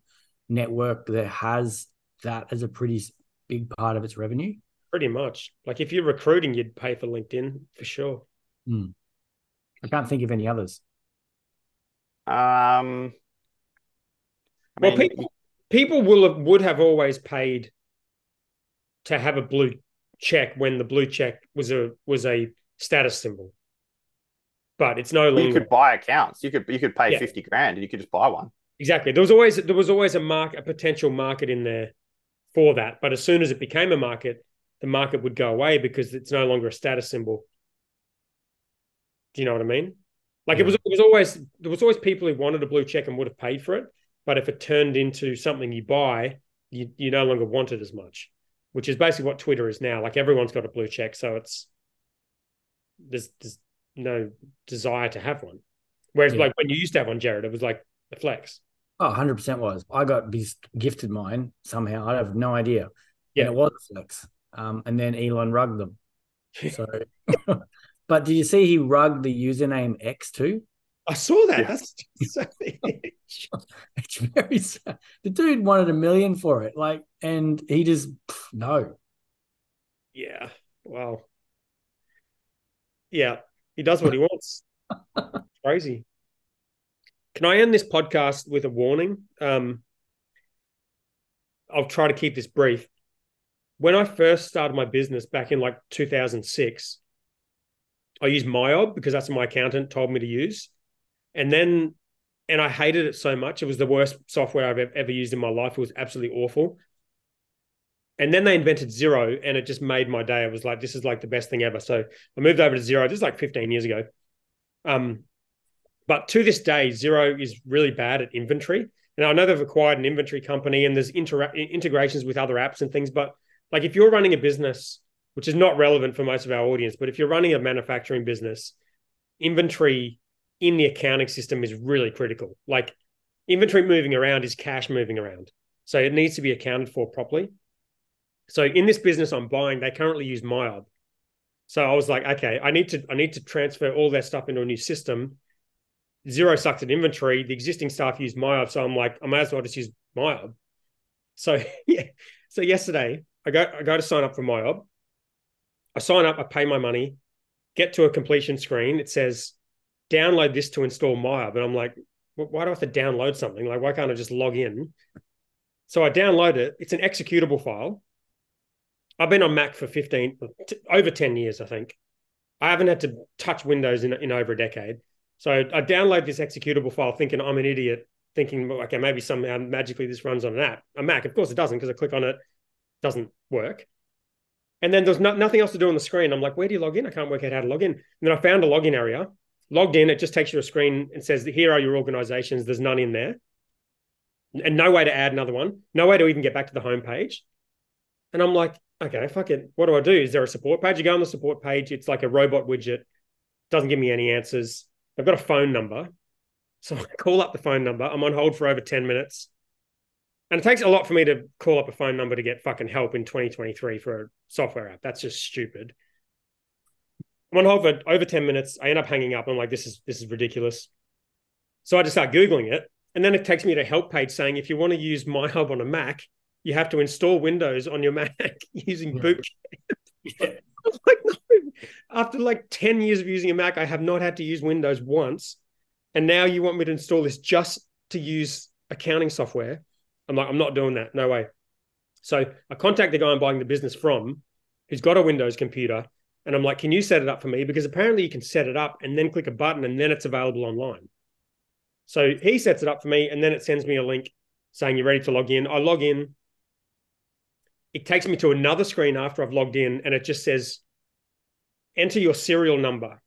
network that has that as a pretty big part of its revenue? Pretty much. Like, if you're recruiting, you'd pay for LinkedIn for sure. Hmm. I can't think of any others. Um, I well, people people will have, would have always paid to have a blue check when the blue check was a was a status symbol but it's no longer. You could buy accounts. You could you could pay yeah. fifty grand and you could just buy one. Exactly. There was always there was always a mark a potential market in there for that, but as soon as it became a market, the market would go away because it's no longer a status symbol. Do you know what I mean? Like Yeah. it was, it was always there was always people who wanted a blue check and would have paid for it, but if it turned into something you buy, you you no longer want it as much, which is basically what Twitter is now. Like everyone's got a blue check, so it's there's there's no desire to have one. Whereas Yeah. like when you used to have one, Jared, it was like a flex. Oh, 100% was. I got bis- gifted mine somehow. I have no idea. Yeah. And it was a flex. Um, and then Elon rugged them. So, but did you see he rugged the username X too? I saw that. Yeah. That's savage. It's very sad. The dude wanted a million for it. Like, and he just, pff, no. yeah. Wow. Yeah. He does what he wants. Crazy. Can I end this podcast with a warning? Um, I'll try to keep this brief. When I first started my business back in like 2006, I used Myob because that's what my accountant told me to use. And then, and I hated it so much. It was the worst software I've ever used in my life. It was absolutely awful. And then they invented Xero, and it just made my day. It was like, this is like the best thing ever. So I moved over to Xero just like 15 years ago. Um, but to this day, Xero is really bad at inventory. And I know they've acquired an inventory company and there's intera- integrations with other apps and things. But like if you're running a business, which is not relevant for most of our audience, but if you're running a manufacturing business, inventory in the accounting system is really critical. Like inventory moving around is cash moving around. So it needs to be accounted for properly. So in this business I'm buying, they currently use Myob. So I was like, okay, I need to I need to transfer all their stuff into a new system. Xero sucks at inventory. The existing staff use Myob, so I'm like, I may as well just use Myob. So yeah, so yesterday I go I go to sign up for Myob. I sign up, I pay my money, get to a completion screen. It says, download this to install Myob, and I'm like, why do I have to download something? Like, why can't I just log in? So I download it. It's an executable file. I've been on Mac for 15, t- over 10 years, I think. I haven't had to touch Windows in, in over a decade. So I download this executable file thinking I'm an idiot, thinking, okay, maybe somehow magically this runs on an app, a Mac. Of course it doesn't because I click on it, doesn't work. And then there's no, nothing else to do on the screen. I'm like, where do you log in? I can't work out how to log in. And then I found a login area, logged in. It just takes you to a screen and says, here are your organizations. There's none in there. And no way to add another one. No way to even get back to the homepage. And I'm like, okay, fuck it. What do I do? Is there a support page? You go on the support page. It's like a robot widget. Doesn't give me any answers. I've got a phone number. So I call up the phone number. I'm on hold for over 10 minutes. And it takes a lot for me to call up a phone number to get fucking help in 2023 for a software app. That's just stupid. I'm on hold for over 10 minutes. I end up hanging up. I'm like, this is this is ridiculous. So I just start Googling it. And then it takes me to a help page saying if you want to use MYOB on a Mac, you have to install Windows on your Mac using Yeah. boot. Yeah. I'm like, no. After like 10 years of using a Mac, I have not had to use Windows once. And now you want me to install this just to use accounting software. I'm like, I'm not doing that. No way. So I contact the guy I'm buying the business from, who's got a Windows computer. And I'm like, can you set it up for me? Because apparently you can set it up and then click a button and then it's available online. So he sets it up for me and then it sends me a link saying you're ready to log in. I log in. It takes me to another screen after I've logged in and it just says, enter your serial number.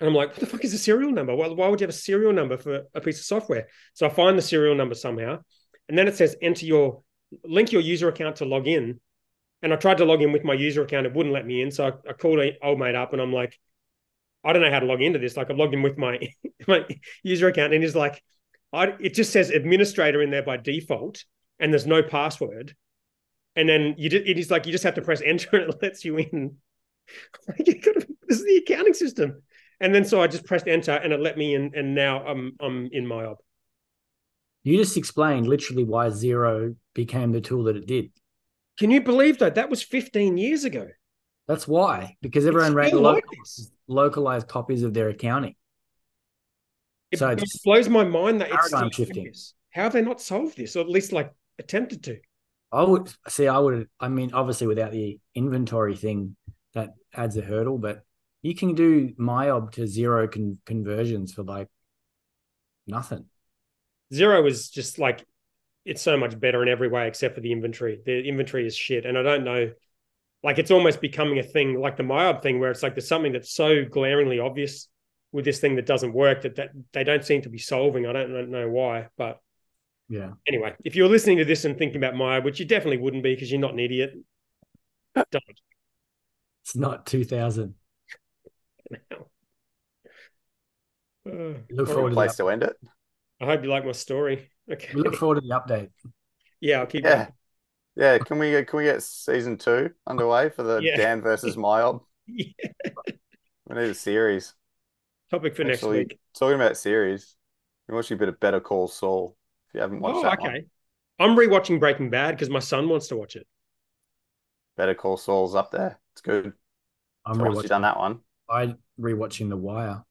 And I'm like, what the fuck is a serial number? Why, why would you have a serial number for a piece of software? So I find the serial number somehow. And then it says, enter your, link your user account to log in. And I tried to log in with my user account. It wouldn't let me in. So I, I called old mate up and I'm like, I don't know how to log into this. Like I've logged in with my, my user account and he's like, I, it just says administrator in there by default and there's no password. And then you just, it is like, you just have to press enter and it lets you in. Like, you this is the accounting system. And then so I just pressed enter and it let me in. And now I'm, I'm in MYOB. You just explained literally why Xero became the tool that it did. Can you believe that? That was 15 years ago. That's why, because everyone ran like this. localized copies of their accounting. It, So it blows my mind that it's still shifting. How have they not solved this, or at least like attempted to? I would see. I would. I mean, obviously, without the inventory thing, that adds a hurdle. But you can do MyOb to Xero con- conversions for like nothing. Xero is just like it's so much better in every way except for the inventory. The inventory is shit, and I don't know. Like it's almost becoming a thing, like the MyOb thing, where it's like there's something that's so glaringly obvious with this thing that doesn't work that, that they don't seem to be solving. I don't know why, but Yeah. anyway, if you're listening to this and thinking about MYOB, which you definitely wouldn't be because you're not an idiot, don't. It's not 2000. Uh, look forward to place to end it. I hope you like my story. Okay. we look forward to the update. yeah, I'll keep Yeah. Yeah. Can we get can we get season two underway for the Yeah. Dan versus Myob? Yeah. We need a series. Topic for next week. talking about series, you're watching a bit of Better Call Saul. If you haven't watched Oh, that okay. one, I'm rewatching Breaking Bad because my son wants to watch it. Better Call Saul's up there. It's good. I'm So once you've done rewatching, that one, I rewatching The Wire.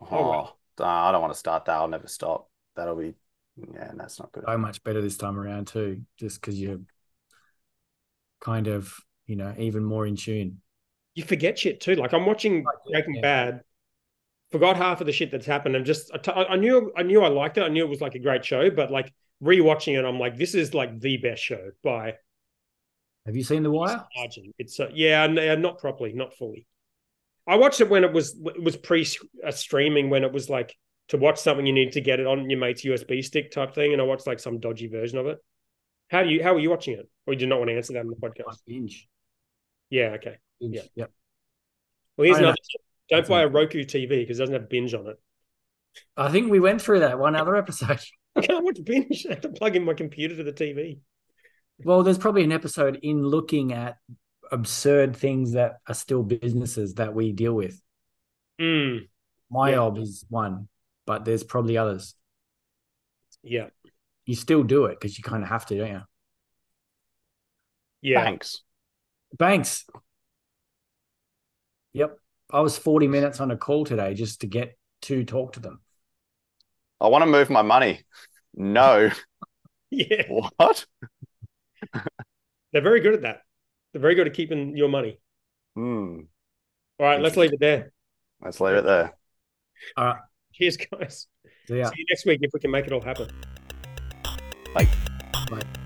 oh, Oh, wow. I don't want to start that. I'll never stop. That'll be, yeah, that's not good. So much better this time around too, just because you're kind of, you know, even more in tune. You forget shit too. Like I'm watching Breaking yeah. Bad, forgot half of the shit that's happened, I'm just I, t- I knew I knew I liked it. I knew it was like a great show, but like rewatching it, I'm like, this is like the best show by Have you seen The Wire? margin. It's uh, yeah, not properly, not fully. I watched it when it was it was pre uh, streaming when it was like to watch something you need to get it on your mate's USB stick type thing, and I watched like some dodgy version of it. How do you how are you watching it? Or you do not want to answer that in the podcast? binge. Yeah, okay. binge. Yeah. Yep. Well, here's I know. Another. tip. Don't buy a. Roku TV because it doesn't have binge on it. I think we went through that one other episode. I can't watch binge. I have to plug in my computer to the TV. Well, there's probably an episode in looking at absurd things that are still businesses that we deal with. Mm, Myob is one, but there's probably others. yeah, You still do it because you kind of have to, don't you? yeah. Thanks. Banks. Yep. I was 40 minutes on a call today just to get to talk to them. I want to move my money. No. Yeah, What? they're very good at that. They're very good at keeping your money. Hmm. All right, let's leave it there. Let's leave it there. All right. Cheers, guys. So, yeah. See you next week if we can make it all happen. Bye. Bye.